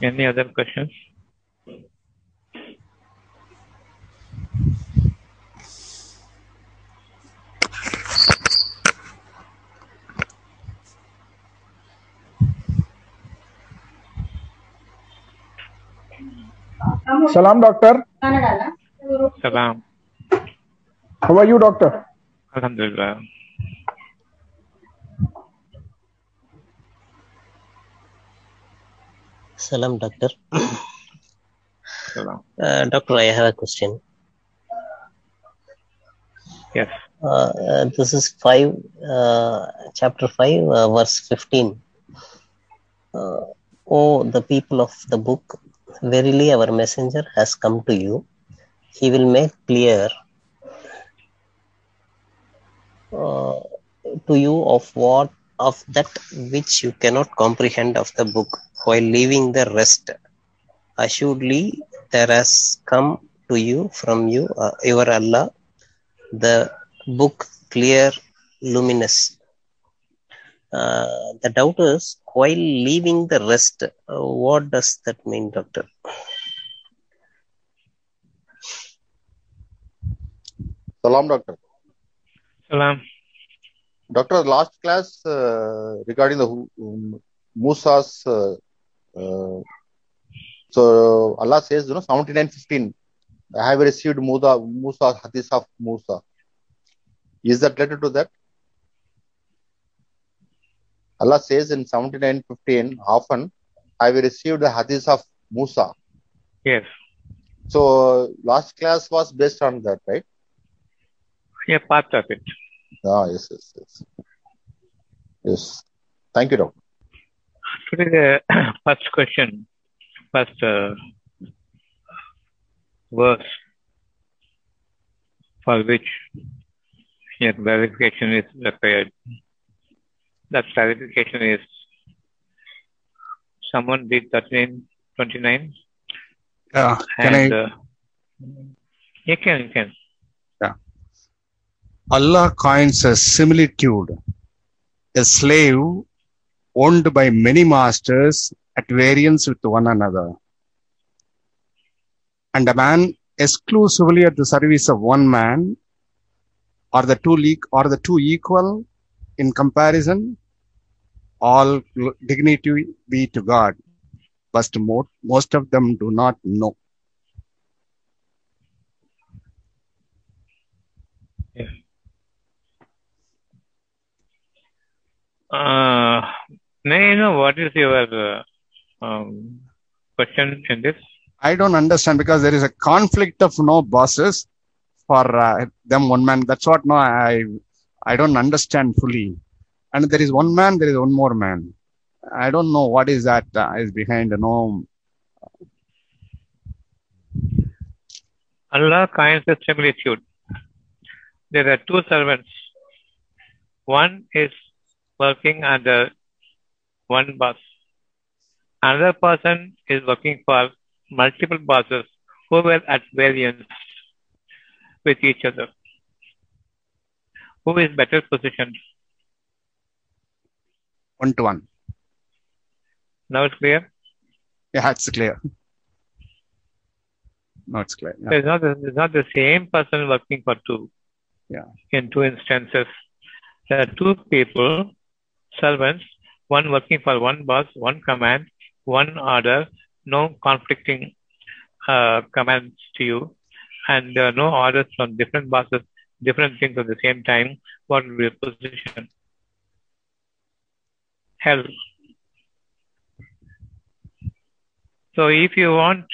Any other questions? Salam, doctor. Salam. How are you, doctor? Alhamdulillah. Salam, doctor. Salam. Uh, doctor, I have a question. Yes. Uh, uh, this is five, uh, chapter five, uh, verse fifteen. Uh, oh, the people of the book, verily our messenger has come to you. He will make clear uh, to you of what of that which you cannot comprehend of the book, while leaving the rest. Assuredly, there has come to you from you, uh, your Allah, the book clear, luminous. Uh, the doubt is, while leaving the rest, uh, what does that mean, Doctor? Salam, doctor. Salam. Doctor, last class uh, regarding the um, Musa's. Uh, uh, so Allah says, you know, 7915. I have received Musa, Musa, Hadith of Musa. Is that related to that? Allah says in 7915, often, I have received the Hadith of Musa. Yes. So last class was based on that, right? Yeah, part of it. Ah, yes, yes, yes. Yes. Thank you, doctor. Today, the first question, first uh, verse for which yeah, clarification is required. That clarification is someone did 1329 Yeah. Can and I? uh, you can, you can. Allah coins a similitude. A slave owned by many masters at variance with one another. And a man exclusively at the service of one man. Are the two le- are the two equal in comparison? All dignity be to God, but mo- most of them do not know. Uh, may I know what is your uh, um, question in this? I don't understand because there is a conflict of no bosses for uh, them one man. That's what no I I don't understand fully. And there is one man, there is one more man. I don't know what is that uh, is behind. The no, Allah kinds the similitude. There are two servants. One is working under uh, one boss. Another person is working for multiple bosses who were at variance with each other. Who is better positioned? one to one. Now it's clear? Yeah, it's clear. No, it's clear. Yeah. It's not, the, it's not the same person working for two. Yeah. In two instances, there are two people, servants, one working for one boss, one command, one order, no conflicting uh, commands to you, and uh, no orders from different bosses, different things at the same time. What will be your position? Hell. So if you want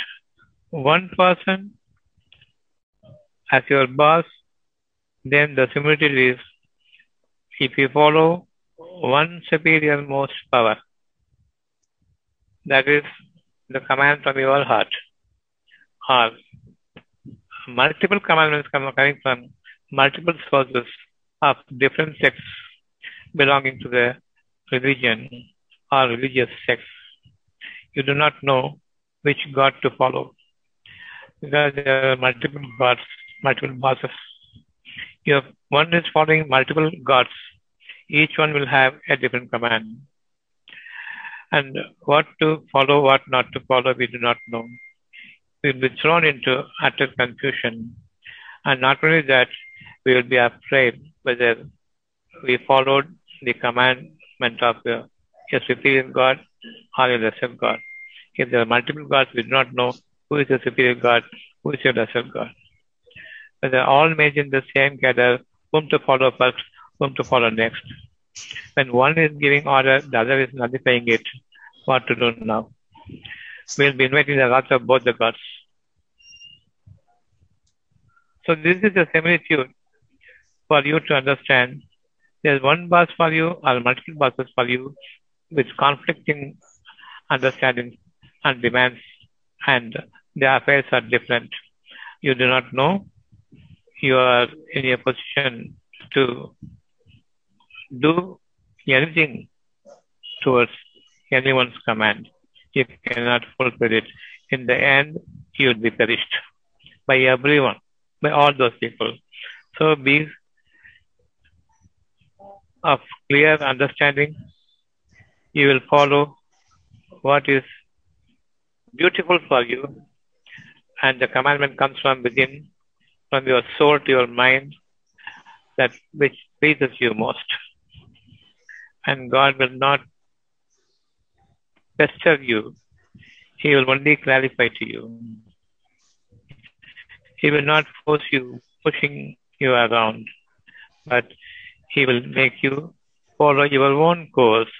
one person as your boss, then the similitude is if you follow one superior most power, that is the command from your heart, or multiple commandments coming from multiple sources of different sects belonging to the religion or religious sects. You do not know which God to follow because there are multiple gods, multiple bosses. You have, one is following multiple gods. Each one will have a different command. And what to follow, what not to follow, we do not know. We'll be thrown into utter confusion. And not only that, we will be afraid whether we followed the commandment of a, a superior God or a lesser God. If there are multiple gods, we do not know who is the superior God, who is your lesser God. Are all made in the same gather, whom to follow first, whom to follow next. When one is giving order, the other is nullifying it. What to do now? We'll be inviting the wrath of both the gods. So this is a similitude for you to understand. There's one boss for you or multiple bosses for you with conflicting understandings and demands and the affairs are different. You do not know. You are in a position to do anything towards anyone's command. You cannot fulfill it. In the end, you will be perished by everyone, by all those people. So be of clear understanding. You will follow what is beautiful for you, and the commandment comes from within, from your soul to your mind, that which pleases you most. And God will not pester you, He will only clarify to you. He will not force you, pushing you around, but He will make you follow your own course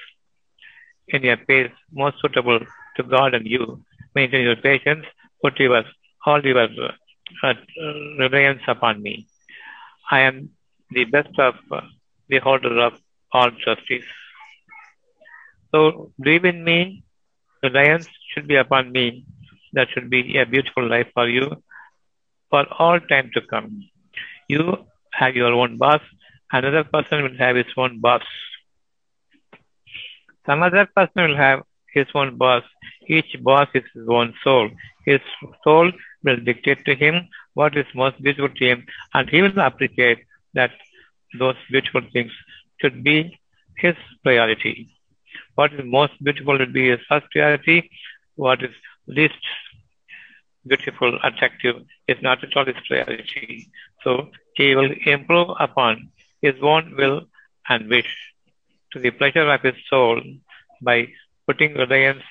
in a pace most suitable to God and you. Maintain your patience, put your all your uh, reliance upon me. I am the best of uh, the holder of all justice. So believe in me, reliance should be upon me. That should be a beautiful life for you for all time to come. You have your own boss, another person will have his own boss. Some other person will have his own boss. Each boss is his own soul. His soul will dictate to him what is most beautiful to him, and he will appreciate that those beautiful things should be his priority. What is most beautiful will be his first priority. What is least beautiful, attractive is not at all his priority. So he will improve upon his own will and wish to the pleasure of his soul by putting reliance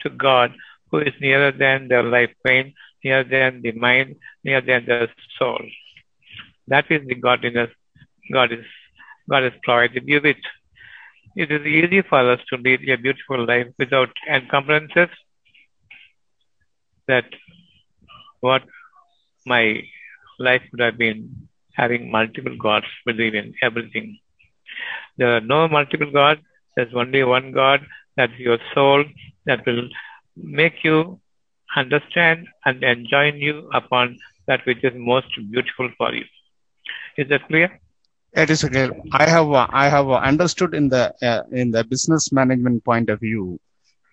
to God, who is nearer than their life pain, nearer than the mind, nearer than the soul. That is the godliness God is God has provided you with. It is easy for us to lead a beautiful life without encumbrances. That what my life would have been having multiple gods believe in everything. There are no multiple gods. There's only one God. That's your soul that will make you understand and enjoin you upon that which is most beautiful for you. Is that clear? It is okay. I have uh, I have uh, understood in the uh, in the business management point of view.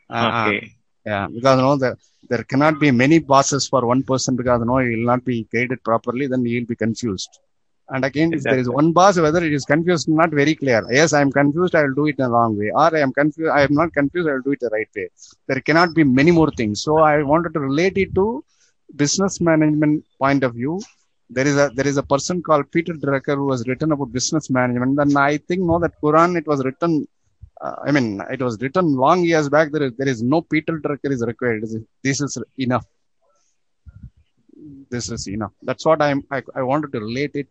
Uh, Okay. Yeah, because you know there there cannot be many bosses for one person because you know he will not be guided properly. Then he will be confused. And again, if there is one boss, whether it is confused, not very clear. Yes, I am confused. I will do it in a wrong way, or I am confused. I am not confused. I will do it the right way. There cannot be many more things. So I wanted to relate it to business management point of view there is a there is a person called Peter Drucker who has written about business management. And I think no that Quran it was written. Uh, I mean, it was written long years back. There is there is no Peter Drucker is required. This is enough. This is enough. That's what I'm. I, I wanted to relate it.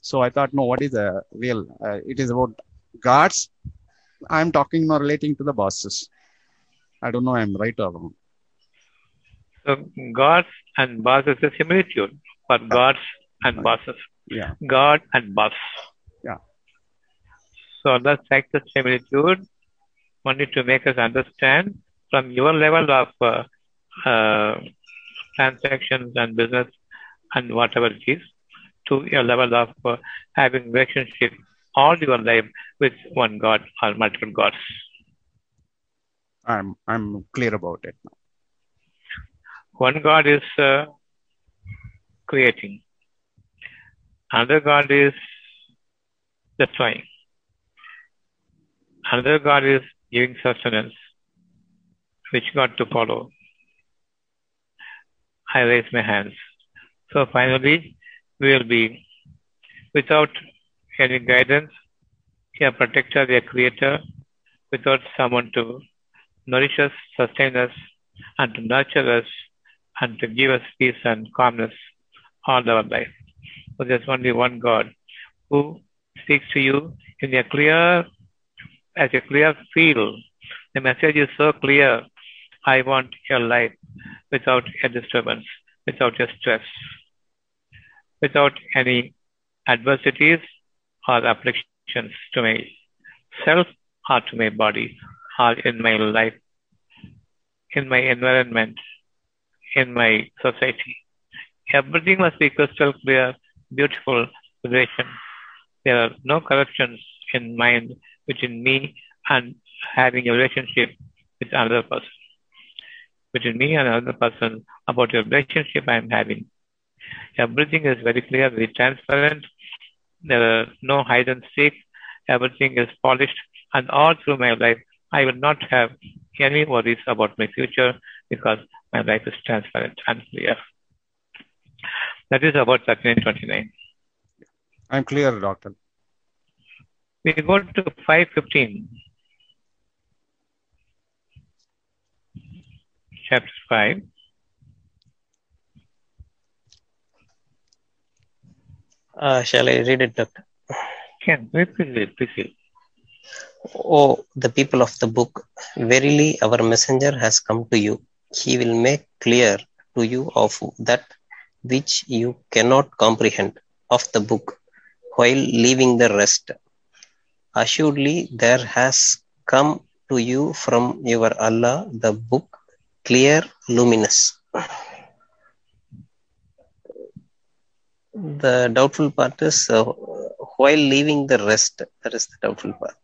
So I thought, no, what is the real? Uh, it is about gods. I'm talking now relating to the bosses. I don't know. I'm right or wrong. So gods and bosses is a similitude for gods and bosses. Yeah. God and boss. Yeah. So take the similitude only to make us understand from your level of uh, uh, transactions and business and whatever it is to your level of uh, having relationship all your life with one God or multiple gods. I'm I'm clear about it now. One God is uh, creating. Another God is destroying. Another God is giving sustenance. which God to follow. I raise my hands. So finally, we will be without any guidance, a protector, a creator, without someone to nourish us, sustain us, and to nurture us, and to give us peace and calmness all our life. So there's only one God who speaks to you in a clear, as a clear field. The message is so clear. I want your life without a disturbance, without a stress, without any adversities or afflictions to myself or to my body or in my life, in my environment, in my society. Everything must be crystal clear, beautiful, relation. There are no corruptions in mind between me and having a relationship with another person. Between me and another person about your relationship I am having. Everything is very clear, very transparent. There are no hide and seek. Everything is polished. And all through my life, I will not have any worries about my future because my life is transparent and clear. That is about 1329. I'm clear, doctor. We go to 515. Chapter 5. Uh, shall I read it, Doctor? Can we please read, please read. O the people of the book, verily our messenger has come to you. He will make clear to you of that which you cannot comprehend of the book while leaving the rest. Assuredly, there has come to you from your Allah the book, clear, luminous. The doubtful part is uh, while leaving the rest. That is the doubtful part.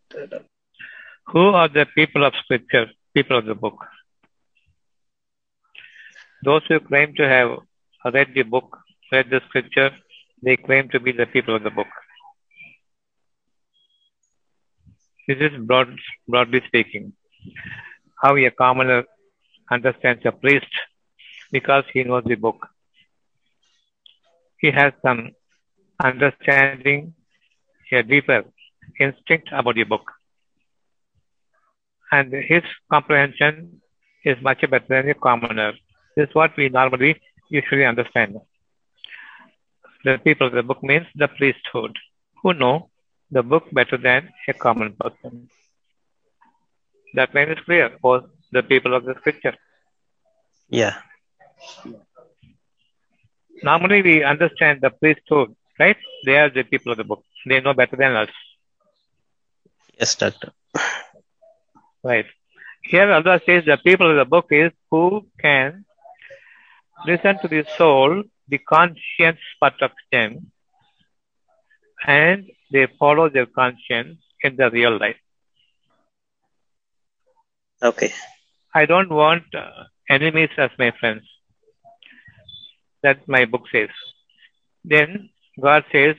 Who are the people of scripture, people of the book? Those who claim to have read the book, read the scripture, they claim to be the people of the book. This is broad, broadly speaking, how a commoner understands a priest because he knows the book. He has some understanding, a deeper instinct about the book. And his comprehension is much better than a commoner. This is what we normally usually understand. The people of the book means the priesthood, who know the book better than a common person. That is clear for the people of the scripture. Yeah. Normally we understand the priesthood, right? They are the people of the book. They know better than us, Yes, Doctor. right? Here Allah says the people of the book is who can listen to the soul, the conscience part of them, and they follow their conscience in the real life. Okay. I don't want uh, enemies as my friends. That my book says. Then God says,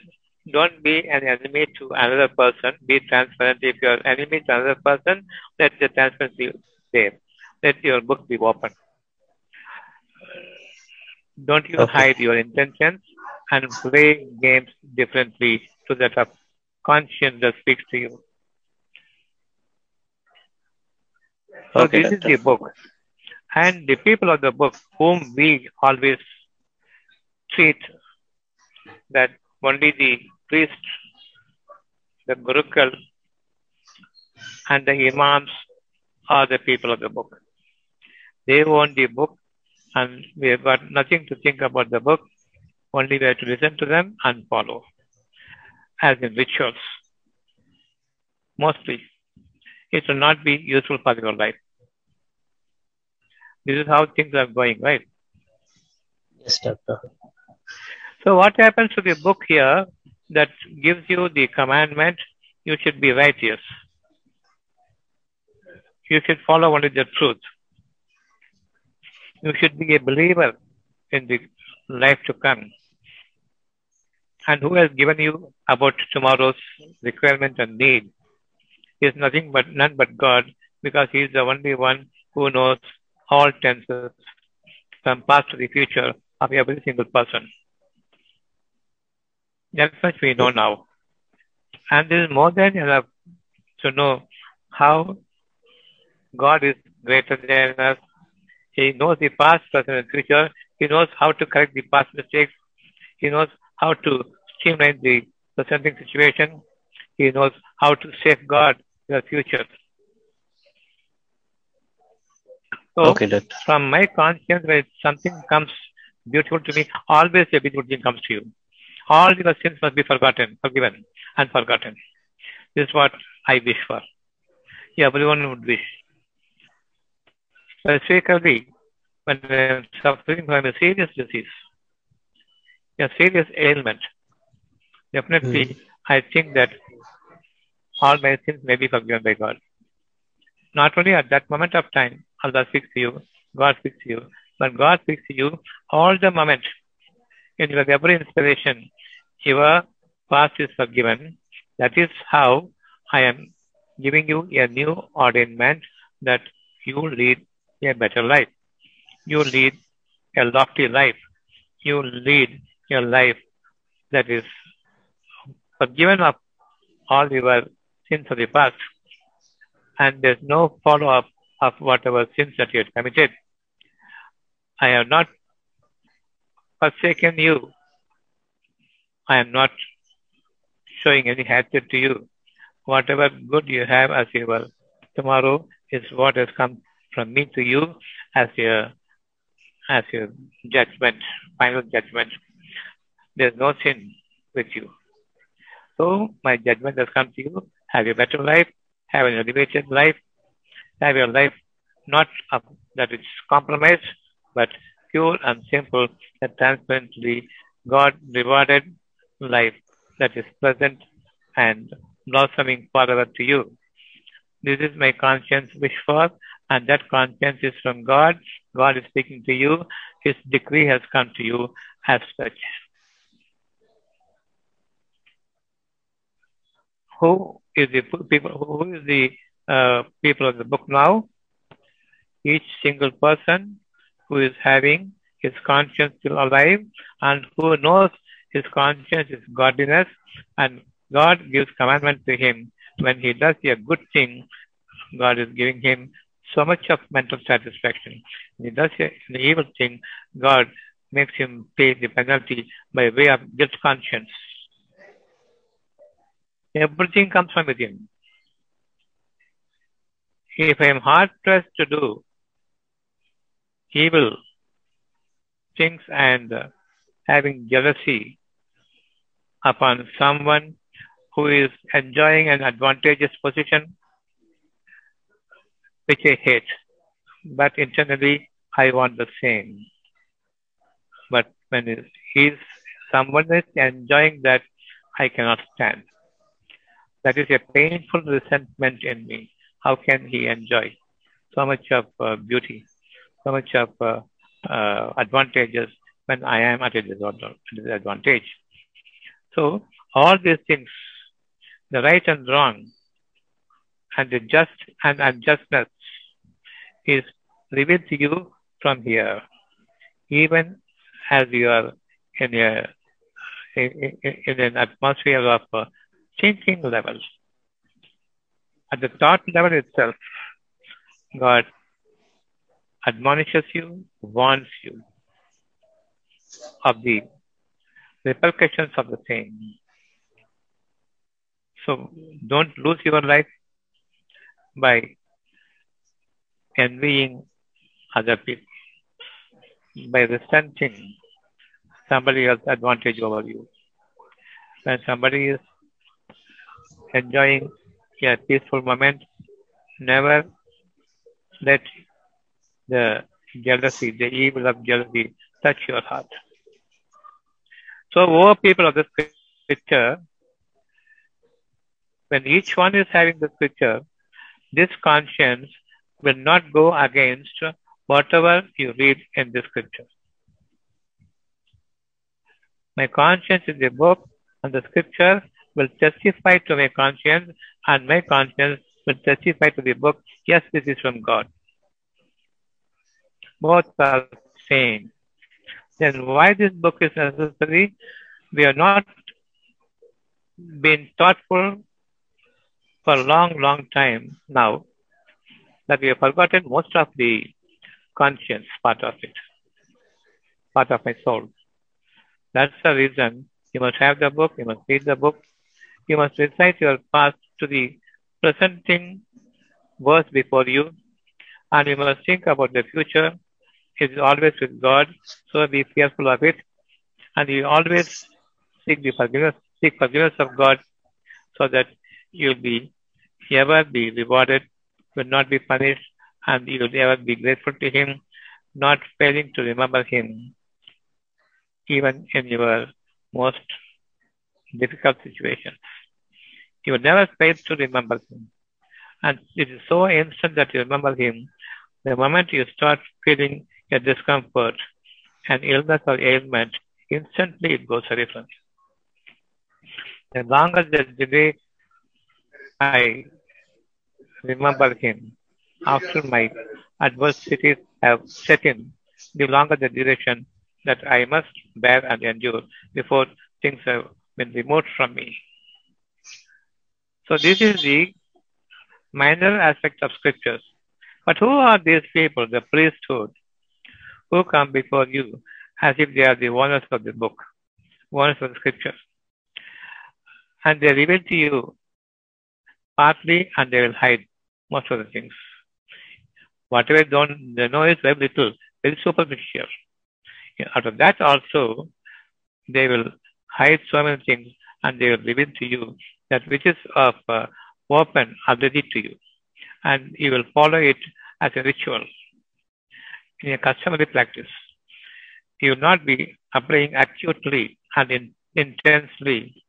don't be an enemy to another person. Be transparent. If you are enemy to another person, let the transparency be there. Let your book be open. Don't you Okay. hide your intentions and play games differently so that of conscience that speaks to you. So Okay, this is the book. And the people of the book whom we always treat that only the priest, the gurukul, and the imams are the people of the book. They own the book and we have got nothing to think about the book. Only we have to listen to them and follow. As in rituals. Mostly. It will not be useful for your life. This is how things are going, right? Yes, Doctor. So what happens to the book here that gives you the commandment, you should be righteous. You should follow only the truth. You should be a believer in the life to come. And who has given you about tomorrow's requirement and need is nothing but none but God, because He is the only one who knows all tenses from past to the future of every single person. That much we know now. And there is more than enough to know how God is greater than us. He knows the past, present, and future. He knows how to correct the past mistakes. He knows how to streamline the presenting situation. He knows how to safeguard the future. So, Okay, doctor. from my conscience, when something comes beautiful to me, always a beautiful thing comes to you. All your sins must be forgotten, forgiven, and forgotten. This is what I wish for. Everyone would wish. Specifically, when I am suffering from a serious disease, a serious ailment, definitely hmm. I think that all my sins may be forgiven by God. Not only at that moment of time, Allah speaks to you, God speaks to you, but God speaks to you all the moment. In your every inspiration, your past is forgiven. That is how I am giving you a new ordainment that you lead a better life. You lead a lofty life. You lead a life that is forgiven of all your sins of the past. And there's no follow up of whatever sins that you had committed. I have not forsaken you. I am not showing any hatred to you. Whatever good you have as your tomorrow is what has come from me to you as your as your judgment, final judgment. There's no sin with you. So my judgment has come to you. Have a better life, have an elevated life, have your life not up, that is compromised, but pure and simple and transparently God rewarded life that is pleasant and blossoming forever to you. This is my conscience wish for, and that conscience is from God. God is speaking to you. His decree has come to you as such. Who is the people? Who is the uh, people of the book now? Each single person who is having his conscience still alive and who knows his conscience is godliness and God gives commandment to him. When he does a good thing, God is giving him so much of mental satisfaction. He does an evil thing, God makes him pay the penalty by way of guilt conscience. Everything comes from within. If I am hard pressed to do evil things and uh, having jealousy upon someone who is enjoying an advantageous position, which I hate, but internally I want the same. But when he's someone is enjoying that, I cannot stand. That is a painful resentment in me. How can he enjoy so much of uh, beauty, so much of uh, uh, advantages when I am at a disadvantage? So all these things, the right and wrong, and the just and unjustness is revealed to you from here, even as you are in a in, in an atmosphere of uh, thinking level. At the thought level itself, God admonishes you, warns you of the repercussions of the same. So don't lose your life by envying other people, by resenting somebody else's advantage over you. When somebody is enjoying a peaceful moment, never let the jealousy, the evil of jealousy touch your heart. So, over people of this picture, when each one is having this picture, this conscience will not go against whatever you read in the scripture. My conscience is the book, and the scripture will testify to my conscience, and my conscience will testify to the book. Yes, this is from God. Both are same. Then why this book is necessary? We have not been thoughtful for a long, long time now that we have forgotten most of the conscience part of it, part of my soul. That's the reason you must have the book, you must read the book, you must recite your past to the presenting verse before you, and you must think about the future. It is always with God, so be fearful of it, and you always seek the forgiveness, seek forgiveness of God, so that you'll be ever be rewarded, will not be punished, and you will ever be grateful to Him, not failing to remember Him, even in your most difficult situations. You will never fail to remember Him. And it is so instant that you remember Him. The moment you start feeling a discomfort, an illness or ailment, instantly it goes away from you. The longer the day I remember Him, after my adversities have set in, the longer the duration that I must bear and endure before things have been removed from me. So this is the minor aspect of scriptures. But who are these people, the priesthood, who come before you as if they are the owners of the book, owners of the scriptures? And they reveal to you partly and they will hide most of the things. Whatever don't, they know is very little, very superficial. Out of that also, they will hide so many things and they will reveal to you that which is of uh, open already to you. And you will follow it as a ritual in a customary practice. You will not be applying acutely and in, intensely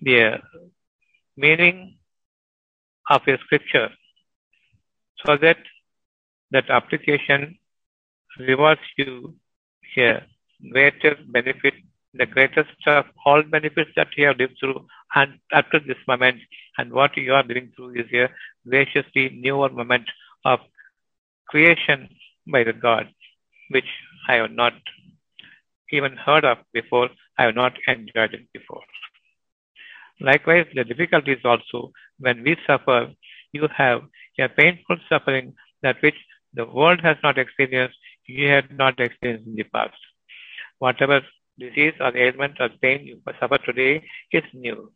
the meaning of a scripture so that that application rewards you a greater benefit, the greatest of all benefits that you have lived through and up to this moment and what you are living through is a graciously newer moment of creation by the God, which I have not even heard of before, I have not enjoyed it before. Likewise, the difficulties also when we suffer, you have a painful suffering that which the world has not experienced, you had not experienced in the past. Whatever disease or ailment or pain you suffer today is new.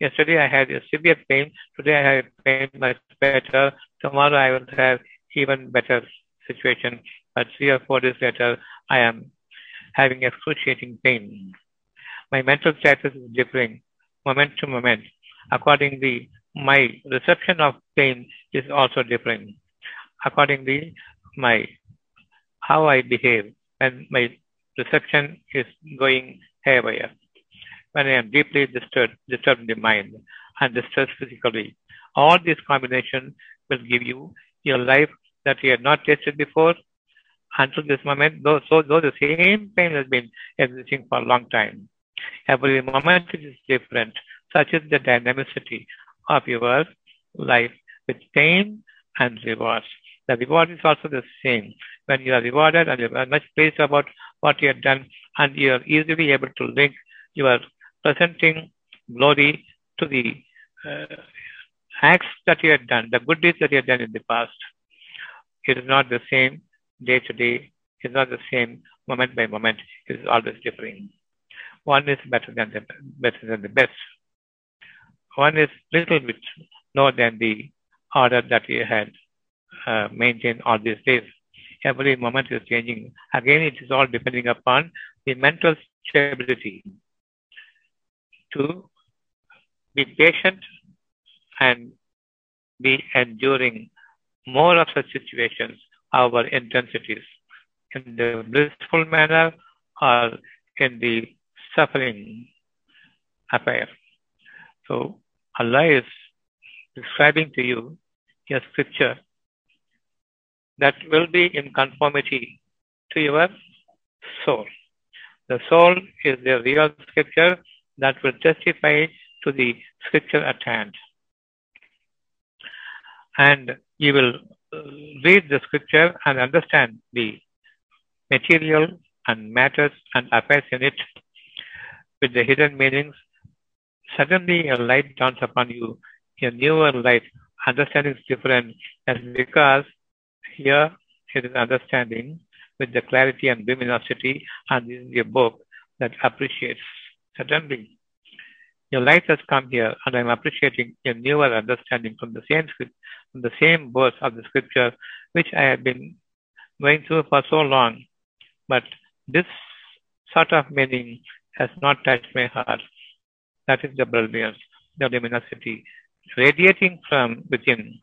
Yesterday I had a severe pain, today I have pain much better, tomorrow I will have even better situation, but three or four days later I am having excruciating pain. My mental status is differing moment to moment. Accordingly, my reception of pain is also different. Accordingly, my how I behave and my reception is going haywire. When I am deeply disturbed, disturbed in the mind and distressed physically, all these combinations will give you your life that you had not tasted before until this moment. Though, so, though the same pain has been existing for a long time, every moment it is different. Such is the dynamicity of your life with pain and rewards. The reward is also the same. When you are rewarded and you are much pleased about what you have done, and you are easily able to link your presenting glory to the uh, acts that you have done, the good deeds that you have done in the past. It is not the same day to day. It is not the same moment by moment. It is always differing. One is better than the better than the best. One is little bit lower than the order that we had uh, maintained all these days. Every moment is changing. Again, it is all depending upon the mental stability to be patient and be enduring more of such situations, our intensities, in the blissful manner or in the suffering affair. So Allah is describing to you a scripture that will be in conformity to your soul. The soul is the real scripture that will testify to the scripture at hand. And you will read the scripture and understand the material and matters and affairs in it with the hidden meanings, suddenly a light dawns upon you, a newer light. Understanding is different, and because here it is understanding with the clarity and luminosity, and this is a book that appreciates. Suddenly, your light has come here, and I'm appreciating a newer understanding from the same script, from the same verse of the scripture, which I have been going through for so long. But this sort of meaning has not touched my heart. That is the brilliance, the luminosity radiating from within.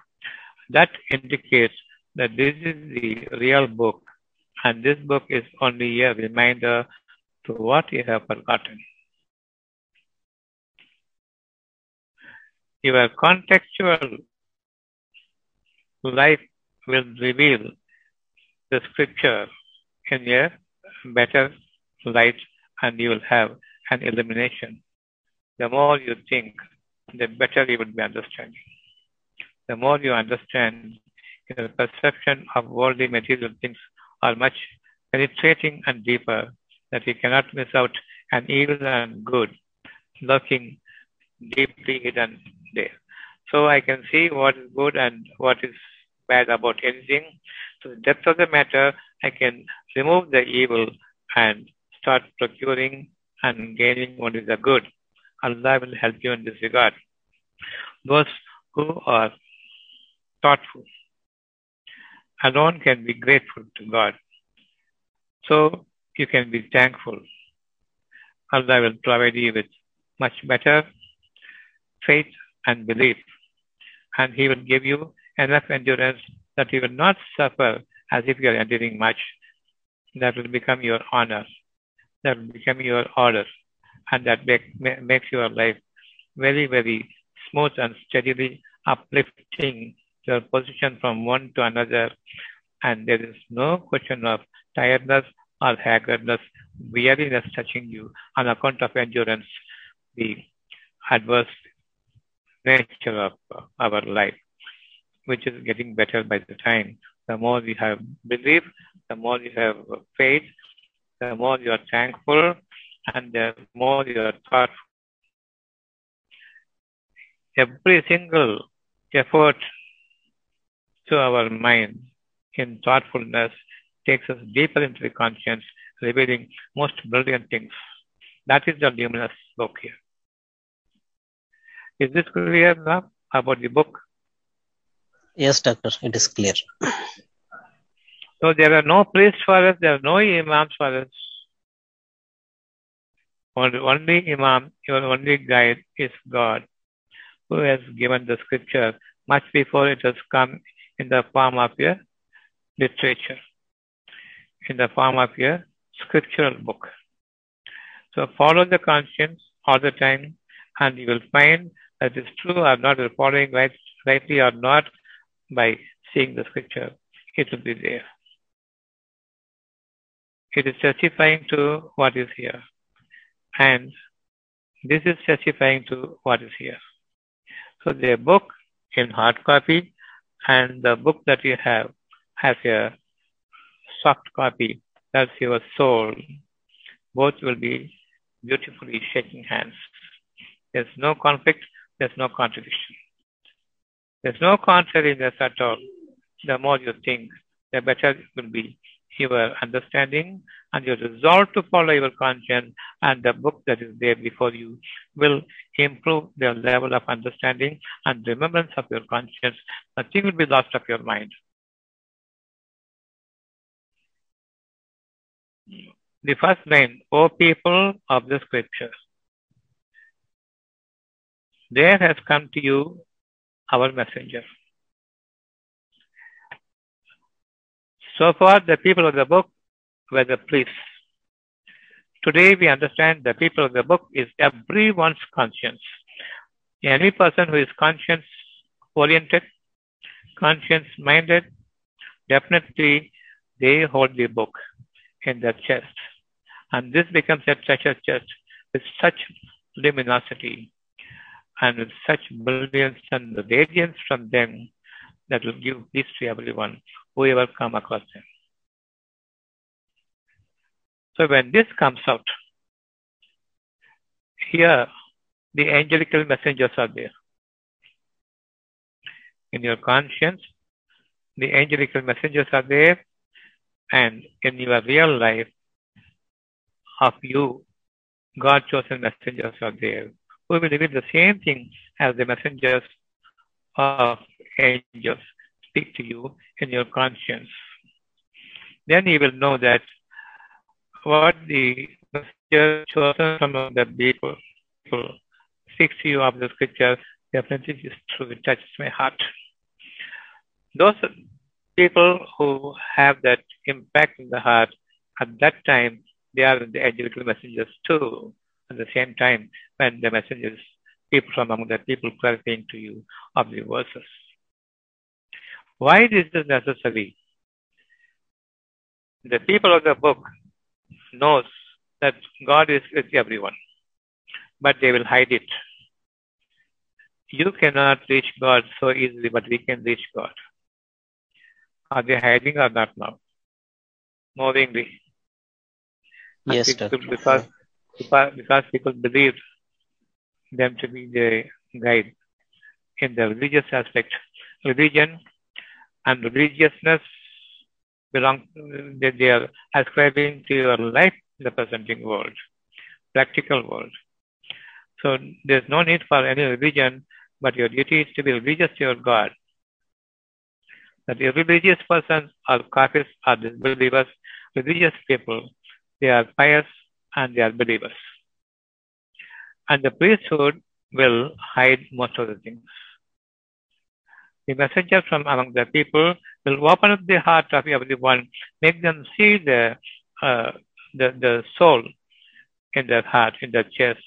That indicates that this is the real book, and this book is only a reminder to what you have forgotten. Your contextual life will reveal the scripture in a better light and you will have an illumination. The more you think, the better you will be understanding. The more you understand, your perception of worldly material things are much penetrating and deeper that you cannot miss out an evil and good lurking deeply hidden there. So I can see what is good and what is bad about anything. To the depth of the matter, I can remove the evil and start procuring and gaining what is the good. Allah will help you in this regard. Those who are thoughtful alone can be grateful to God. So you can be thankful. Allah will provide you with much better faith and belief. And He will give you enough endurance that you will not suffer as if you are enduring much. That will become your honor. That will become your order. And that make, makes your life very, very smooth and steadily uplifting your position from one to another. And there is no question of tiredness or haggardness, weariness touching you on account of endurance, the adverse nature of our life, which is getting better by the time. The more you have belief, the more you have faith, the more you are thankful, and the more you are thoughtful. Every single effort to our mind in thoughtfulness takes us deeper into the conscience, revealing most brilliant things. That is the luminous book here. Is this clear now about the book? Yes, doctor, it is clear. So there are no priests for us, there are no imams for us. Only, only imam, your only guide is God, who has given the scripture much before it has come in the form of a literature, in the form of a scriptural book. So follow the conscience all the time, and you will find that it's true or not, you're following right, rightly or not by seeing the scripture. It will be there. It is testifying to what is here. And this is testifying to what is here. So the book in hard copy and the book that you have has a soft copy. That's your soul. Both will be beautifully shaking hands. There's no conflict. There's no contradiction. There's no contrariness at all. The more you think, the better it will be your understanding and your resolve to follow your conscience and the book that is there before you will improve the level of understanding and remembrance of your conscience. Nothing will be lost of your mind. The first line, O people of the scriptures, there has come to you our messenger. So far, the people of the book were the priests. Today, we understand the people of the book is everyone's conscience. Any person who is conscience oriented, conscience minded, definitely they hold the book in their chest. And this becomes a treasure chest with such luminosity and with such brilliance and radiance from them that will give peace to everyone, whoever come across them. So when this comes out, here the angelical messengers are there. In your conscience, the angelical messengers are there, and in your real life of you, God chosen messengers are there who will reveal the same thing as the messengers of angels speak to you in your conscience. Then you will know that what the messenger chosen from the people, speaks to you of the scripture definitely is true. It touches my heart. Those people who have that impact in the heart at that time, they are the angelical messengers too. At the same time, when the messengers, people from among the people clarifying to you of the verses. Why is this is necessary? The people of the book knows that God is with everyone, but they will hide it. You cannot reach God so easily, but we can reach God. Are they hiding or not now? Knowingly. Yes, People- Because, because, because people believe them to be the guide in the religious aspect. Religion and religiousness belong, they, they are ascribing to your life in the presenting world, practical world. So there's no need for any religion, but your duty is to be religious to your God. That a religious person or kafirs are disbelievers, religious people, they are pious and they are believers. And the priesthood will hide most of the things. The messenger from among the people will open up the heart of everyone, make them see the, uh, the, the soul in their heart, in their chest,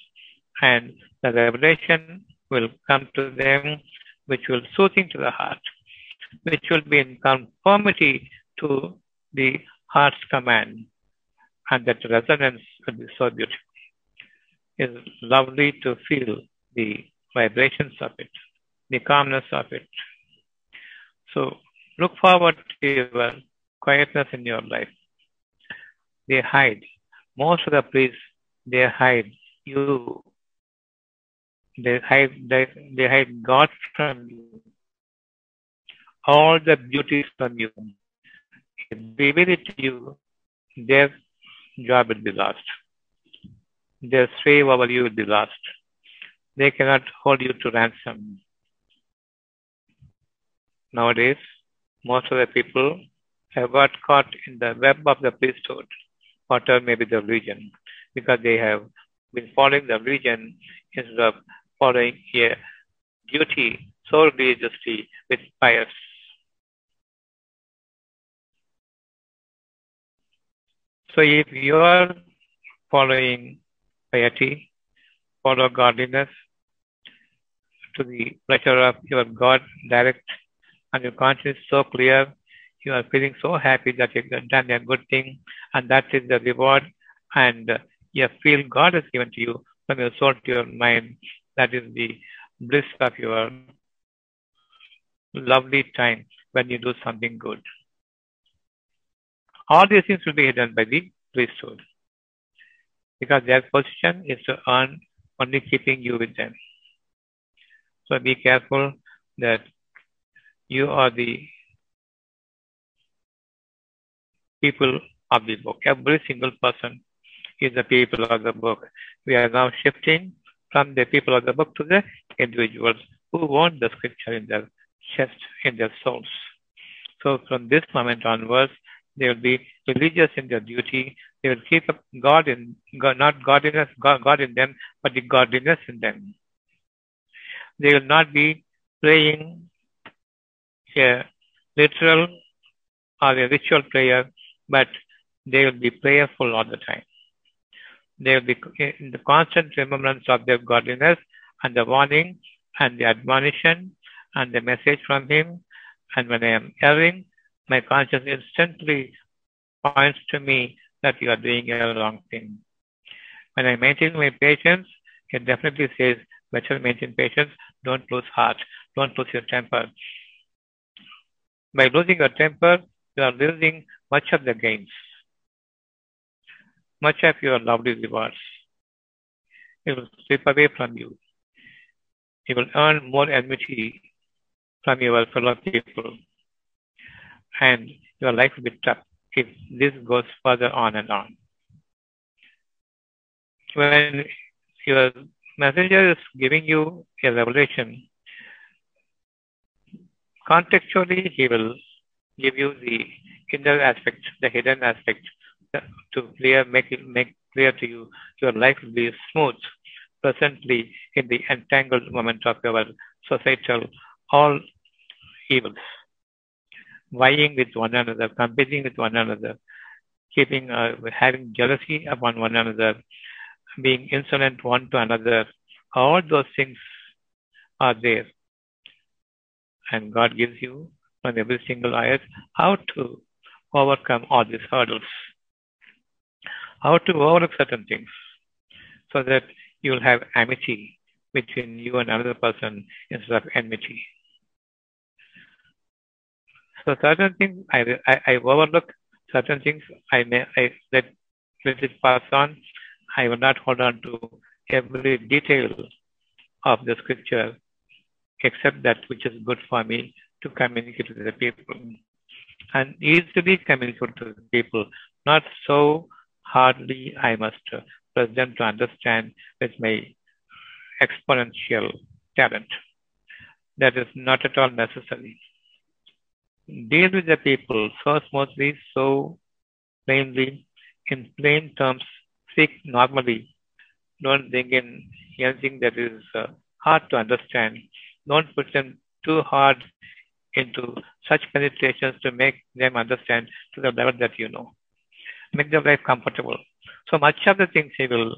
and the revelation will come to them, which will soothing to the heart, which will be in conformity to the heart's command, and that resonance will be so beautiful. It's lovely to feel the vibrations of it, the calmness of it. So look forward to your quietness in your life. They hide. Most of the priests, they hide you. They hide, they, they hide God from you. All the beauties from you. If they reveal it to you, their job will be lost. Their sway over you will be lost. They cannot hold you to ransom. Nowadays, most of the people have got caught in the web of the priesthood, whatever may be the religion, because they have been following the religion instead of following a duty so religiously with pious. So if you are following piety, follow godliness to the pleasure of your God direct and your conscience is so clear, you are feeling so happy that you have done a good thing, and that is the reward. And you feel God has given to you from your soul to your mind. That is the bliss of your lovely time when you do something good. All these things will be hidden by the priesthood because their position is to earn only keeping you with them. So be careful that you are the people of the book. Every single person is the people of the book. We are now shifting from the people of the book to the individuals who want the scripture in their chest, in their souls. So from this moment onwards, they will be religious in their duty. They will keep up God in God, not godliness, God, God in them, but the godliness in them. They will not be praying a literal or a ritual prayer, but they will be prayerful all the time. They will be in the constant remembrance of their godliness and the warning and the admonition and the message from Him. And when I am erring, my conscience instantly points to me that you are doing a wrong thing. When I maintain my patience, it definitely says, better maintain patience, don't lose heart, don't lose your temper. By losing your temper, you are losing much of the gains, much of your lovely rewards. It will slip away from you. You will earn more enmity from your fellow people. And your life will be tough if this goes further on and on. When your messenger is giving you a revelation, contextually he will give you the inner aspect, the hidden aspect, to clear, make make clear to you. Your life will be smooth presently in the entangled moment of your societal all evils, vying with one another, competing with one another, keeping, uh, having jealousy upon one another, being insolent one to another. All those things are there. And God gives you on every single ayat how to overcome all these hurdles, how to overlook certain things, so that you will have amity between you and another person instead of enmity. So certain things I, I, I overlook, certain things I may I let, let it pass on. I will not hold on to every detail of the scripture except that which is good for me to communicate to the people and easily communicate to the people, not so hardly I must press them to understand with my exponential talent. That is not at all necessary. Deal with the people so smoothly, so plainly, in plain terms, speak normally. Don't think in anything that is uh, hard to understand. Don't put them too hard into such penetrations to make them understand to the level that you know. Make their life comfortable. So much of the things he will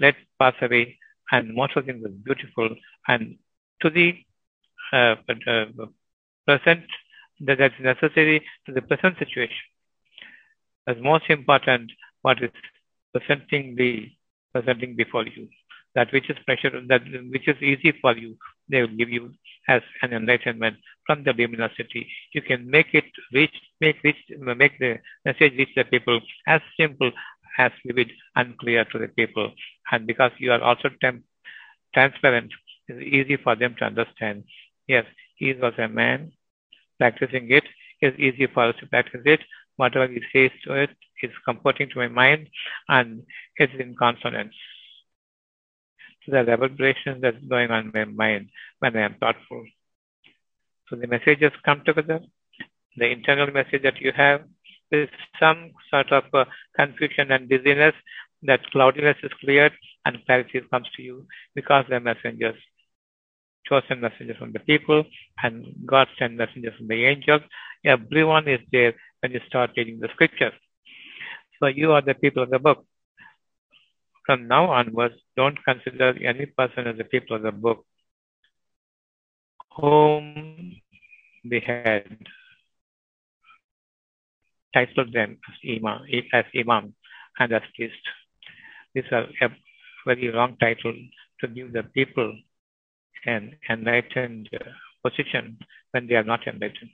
let pass away, and most of the things are beautiful. And to the uh, uh, present, that is necessary to the present situation. As most important, what is presenting the presenting before you. That which is pressure, that which is easy for you, they will give you as an enlightenment from the luminosity. You can make it reach, make reach, make the message reach the people as simple as vivid and clear to the people. And because you are also transparent, it's easy for them to understand. Yes, he was a man practicing it. It's easy for us to practice it. Whatever he says to it is comforting to my mind and it's in consonance the reverberation that's going on in my mind when I am thoughtful. So the messages come together. The internal message that you have is some sort of uh, confusion and dizziness. That cloudiness is cleared and clarity comes to you because the messengers, chosen messengers from the people, and God sent messengers from the angels. Everyone is there when you start reading the scriptures. So you are the people of the book. From now onwards, don't consider any person as the people of the book whom we had titled them as Imam, as Imam and as priest. These are a very wrong title to give the people an enlightened position when they are not enlightened.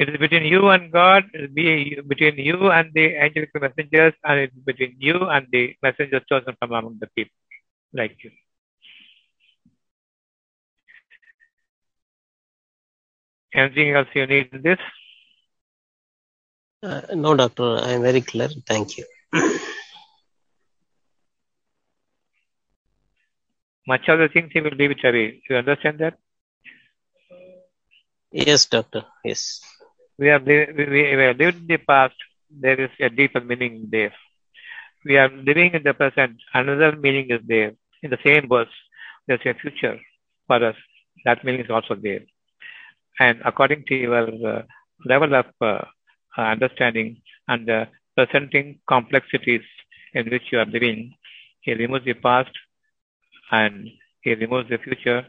It is between you and God, be between you and the angelic messengers, and it is between you and the messengers chosen from among the people, like you. Anything else you need in this? Uh, no, doctor, I am very clear. Thank you. Much of the things he will leave it away. You understand that? Yes, doctor. Yes. We have li- we, we have lived in the past. There is a deeper meaning there. We are living in the present. Another meaning is there. In the same verse, there's a future for us. That meaning is also there. And according to your uh, level of uh, understanding and uh, presenting complexities in which you are living, he removes the past and he removes the future.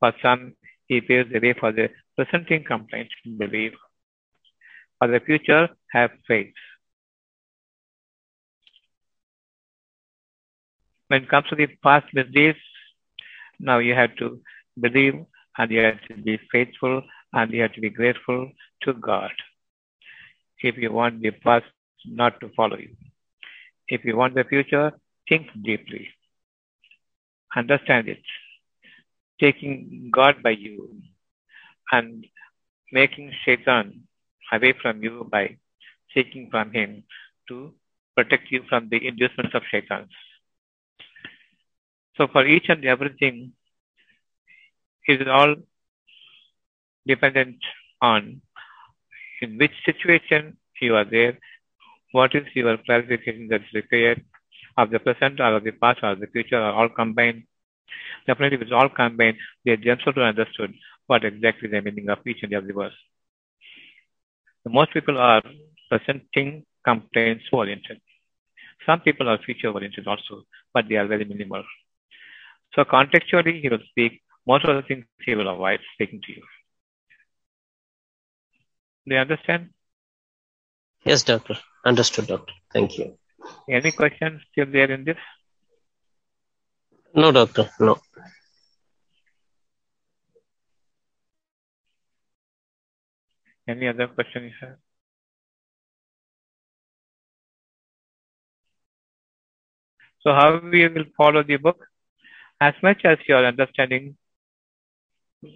For some, he paves the way for the presenting complaint, believe. For the future, have faith. When it comes to the past misdeeds, now you have to believe and you have to be faithful and you have to be grateful to God. If you want the past not to follow you. If you want the future, think deeply. Understand it. Taking God by you and making Shaitan away from you by seeking from him to protect you from the inducements of Shaitan. So for each and everything, is all dependent on in which situation you are there, what is your clarification that is required of the present or of the past or the future are all combined. Definitely, if it's all combined, they themselves to understood what exactly the meaning of each and every verse. Most people are presenting complaints oriented. Some people are future oriented also, but they are very minimal. So contextually, he will speak. Most of the things he will avoid speaking to you. Do you understand? Yes, doctor. Understood, doctor. Thank you. Any questions still there in this? No, doctor. No. Any other question you have? So how we will follow the book? As much as your understanding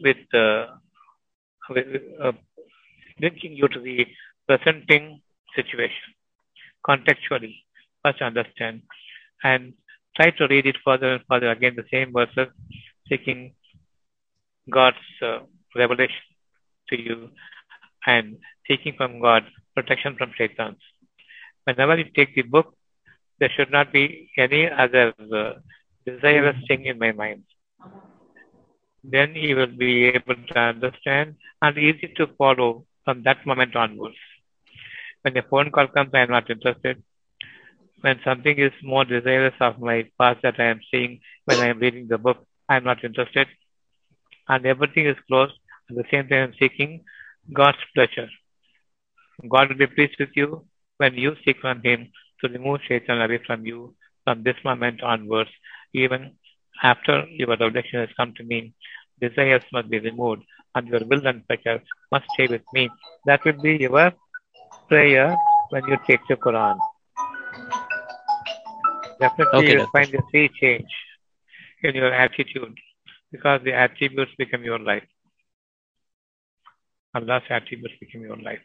with, uh, with uh, linking you to the presenting situation contextually, first understand and try to read it further and further again the same verses, seeking God's uh, revelation to you and seeking from God protection from Satan. Whenever you take the book, there should not be any other uh, desirous thing in my mind. Then you will be able to understand and easy to follow from that moment onwards. When a phone call comes, I am not interested. When something is more desirous of my past that I am seeing when I am reading the book, I am not interested. And everything is closed. At the same time, I am seeking God's pleasure. God will be pleased with you when you seek from Him to remove Satan away from you from this moment onwards, even after your revelation has come to me. Desires must be removed and your will and pleasure must stay with me. That will be your prayer when you take the Quran. Definitely Okay, you will find a sea change in your attitude because the attributes become your life. Allah's attributes become your life.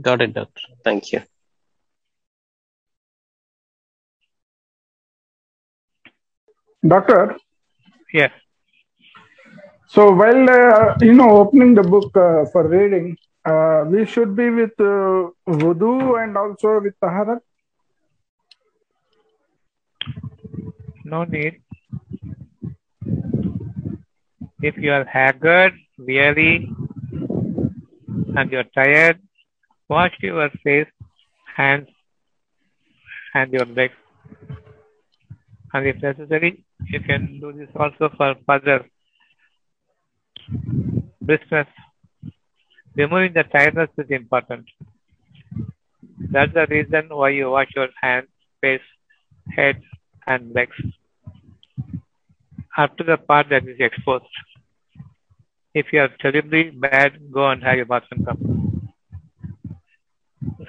Got it, doctor. Thank you. Doctor, Yes. so while uh, you know opening the book uh, for reading, uh, we should be with uh, wudu and also with taharat. No need. If you are haggard, weary, and you are tired, wash your face, hands, and your legs. And if necessary, you can do this also for further business. Removing the tiredness is important. That's the reason why you wash your hands, face, head, and legs to the part that is exposed. If you are terribly bad, go and have your bath and come.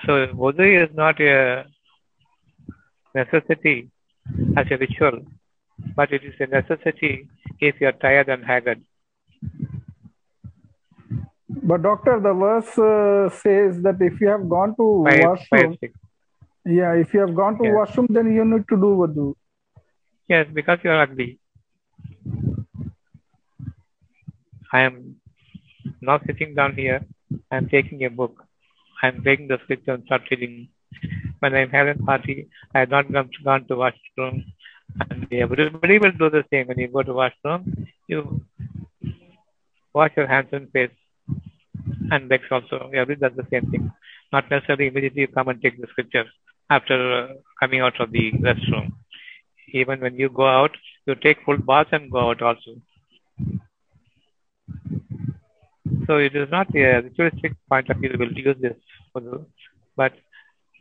So wudu is not a necessity as a ritual, but it is a necessity if you are tired and haggard. But doctor, the verse uh, says that if you have gone to Five, five, washroom, six. yeah, if you have gone to Yeah. washroom, then you need to do wudu. Yes, because you are ugly. I am not sitting down here. I am taking a book. I am taking the scripture and start reading. When I am having party, I have not gone to, gone to washroom. And everybody will do the same. When you go to washroom, you wash your hands and face and legs also. Everybody does the same thing. Not necessarily immediately you come and take the scripture after uh, coming out of the restroom. Even when you go out, you take full bath and go out also. So it is not a ritualistic point of view. Will use this for the, but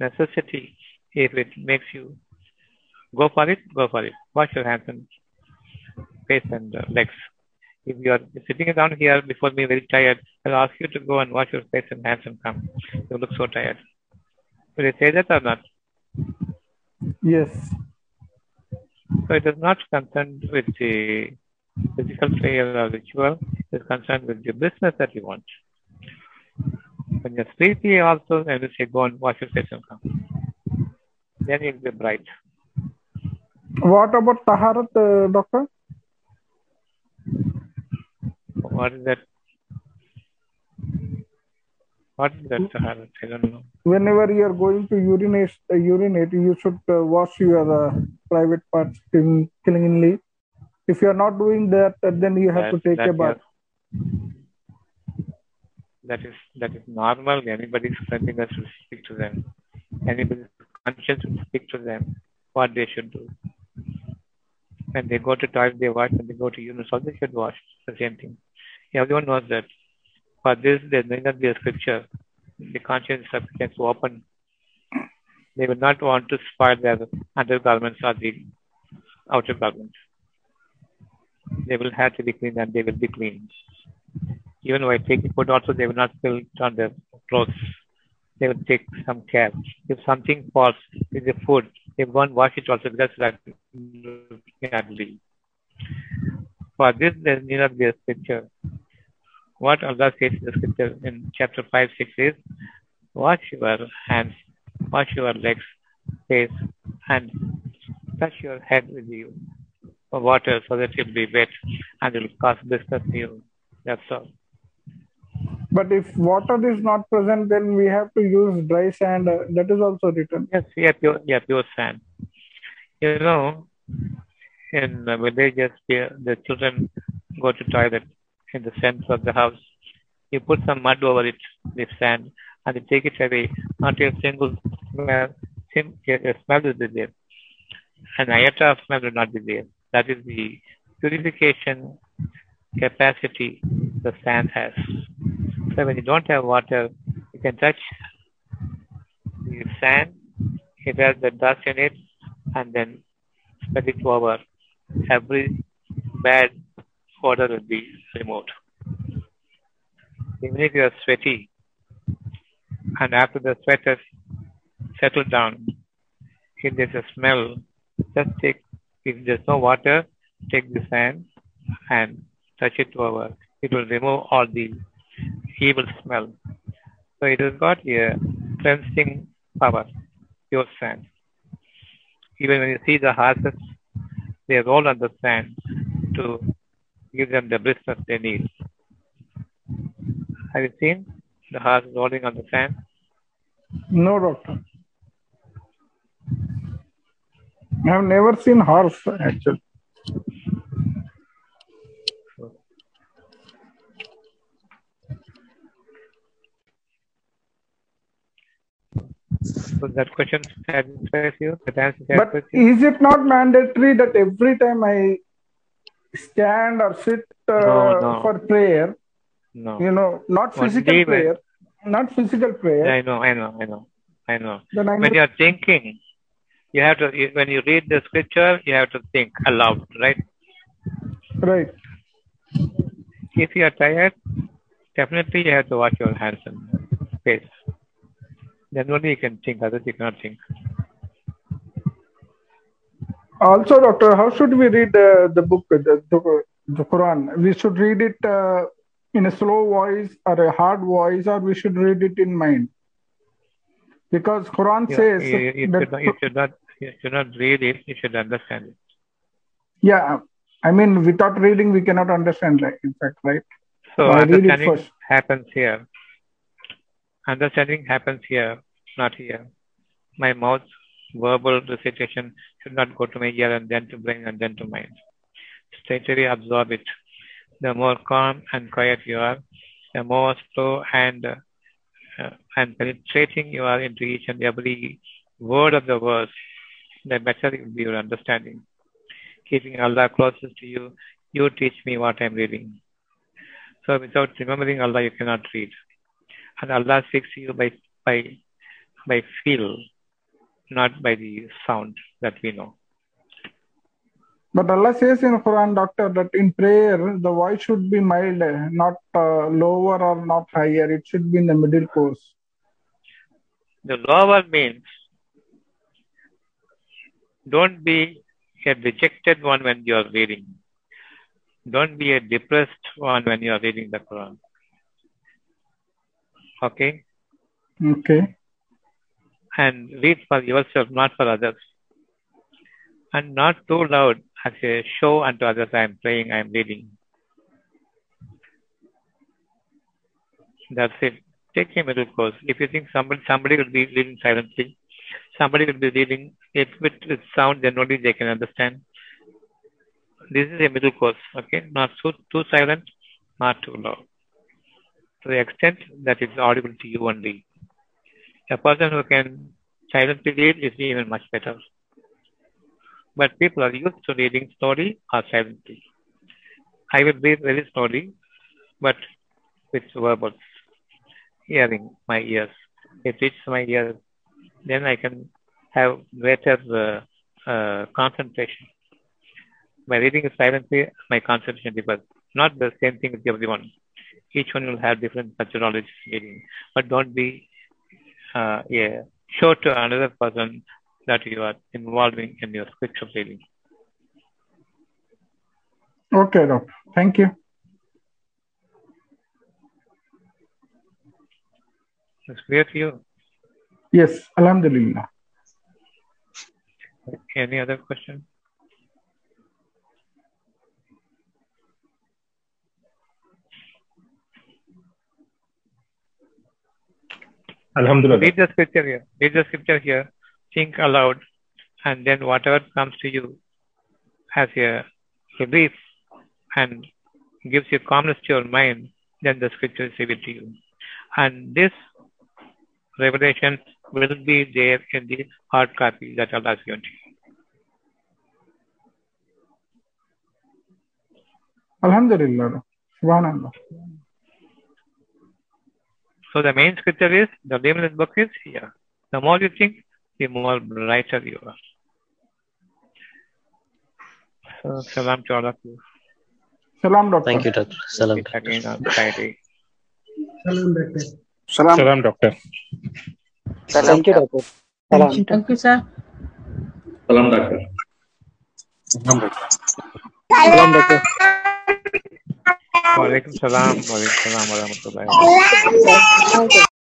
necessity if it makes you Go for it, go for it. Wash your hands and face and uh, legs. If you are sitting down here before me very tired, I'll ask you to go and wash your face and hands and come. You look so tired. Will you say that or not? Yes. So it is not concerned with the physical prayer or ritual, is concerned with the business that you want. When you're sleepy also, I will say, go and wash your face and come. Then you'll be bright. What about taharat, uh, doctor? What is that? What is that, Sahara? I don't know. Whenever you are going to urinate, uh, urinate, you should uh, wash your uh, private parts clean- cleanly. If you are not doing that, uh, then you have to take a bath. That is that is normal. Anybody's cleanliness should speak to them. Anybody's conscience should speak to them what they should do. When they go to toilet, they wash. When they go to urinal, also they should wash. The same thing. Everyone knows that. For this, there may not be a scripture. The conscience is to open. They will not want to spoil their undergarments or the outer garments. They will have to be clean and they will be clean. Even while taking food also, they will not spill on their clothes. They will take some care. If something falls with the food, they won't wash it also because badly. For this, there need not be a scripture. What Allah says in the scripture in chapter 5, 6 is, wash your hands, wash your legs, face, and touch your head with you water so that it will be wet and it will cause business to you. That's all. But if water is not present, then we have to use dry sand. Uh, that is also written. Yes, yeah, pure, yeah, pure sand. You know, in the villages, the the children go to toilet in the center of the house. You put some mud over it, with sand, and you take it away. Not a single smell, a smell will be there. An iota of smell will not be there. That is the purification capacity the sand has. So when you don't have water, you can touch the sand, it has the dust in it, and then spread it over. Every bad odor will be removed. Even if you are sweaty, and after the sweat has settled down, if there's a smell, just take, if there's no water, take the sand and touch it to over. It will remove all the evil smell. So it has got a cleansing power, pure sand. Even when you see the horses, they roll on the sand to give them the business they need. Have you seen the horse rolling on the sand? No, doctor. I have never seen horse actually. So that question satisfies you? That answer But satisfies you? is it not mandatory that every time I stand or sit uh, No, no. for prayer, No. you know, not physical prayer, not physical prayer, I know, I know, I know, I know. then I When you are thinking, you have to, you- when you read the scripture, you have to think aloud, right? right. If you are tired, definitely you have to wash your hands and face. Then only you can think, otherwise you cannot think. Also, doctor, how should we read uh, the book, the, the, the Quran? We should read it uh, in a slow voice or a hard voice, or we should read it in mind. Because Quran You, says you, should not, you should not, you should not read it, you should understand it. yeah, I mean, without reading, we cannot understand, right? In fact, right? So it understanding happens here. Understanding happens here, not here. My mouth, verbal recitation should not go to my ear and then to brain and then to mind. Straightaway absorb it. The more calm and quiet you are, the more slow and uh, and penetrating you are into each and every word of the verse, the better will be your understanding. Keeping Allah closest to you, you teach me what I'm reading. So without remembering Allah, you cannot read. And Allah speaks to you by by by feel, not by the sound that we know. But Allah says in Quran, doctor, that in prayer the voice should be mild, not uh, lower or not higher. It should be in the middle course. The lower means don't be a dejected one when you are reading. Don't be a depressed one when you are reading the Quran. Okay? Okay. And read for yourself, not for others. And not too loud as a show unto others I am praying, I am reading. That's it. Take a middle course. If you think somebody somebody will be reading silently, somebody will be reading it with, with sound, then only they can understand. This is a middle course, okay? Not so too silent, not too loud. To the extent that it's audible to you only. A person who can silently read is even much better. But people are used to reading story or silently. I will read very slowly, but with verbal hearing my ears. It reaches my ears, then I can have better uh, uh, concentration. By reading it silently, my concentration differs. Not the same thing with everyone. Each one will have different methodologies reading, but don't be uh, yeah, show to another person that you are involving in your spiritual reading. Okay, doctor. Thank you. It's clear to you. Yes, Alhamdulillah. Any other question? Alhamdulillah. Read the scripture here. Read the scripture here. Think aloud, and then whatever comes to you as a relief and gives you calmness to your mind, then the scripture is revealed to you. And this revelation will be there in the hard copy that Allah has given to you. Alhamdulillah. Subhanallah. So the main scripture is the limitless book is here. The more you think, the more brighter you are. So, salam to all of you. Salam, doctor. Thank you, Doctor. Salam. Meet again on Friday. Salam. Salam, doctor. Thank you, doctor. Salam. Thank you, sir. Salam, doctor. Salam, doctor. Walaikum salam. Walaikum salam wa rahmatullahi wa barakatuh. Thank you.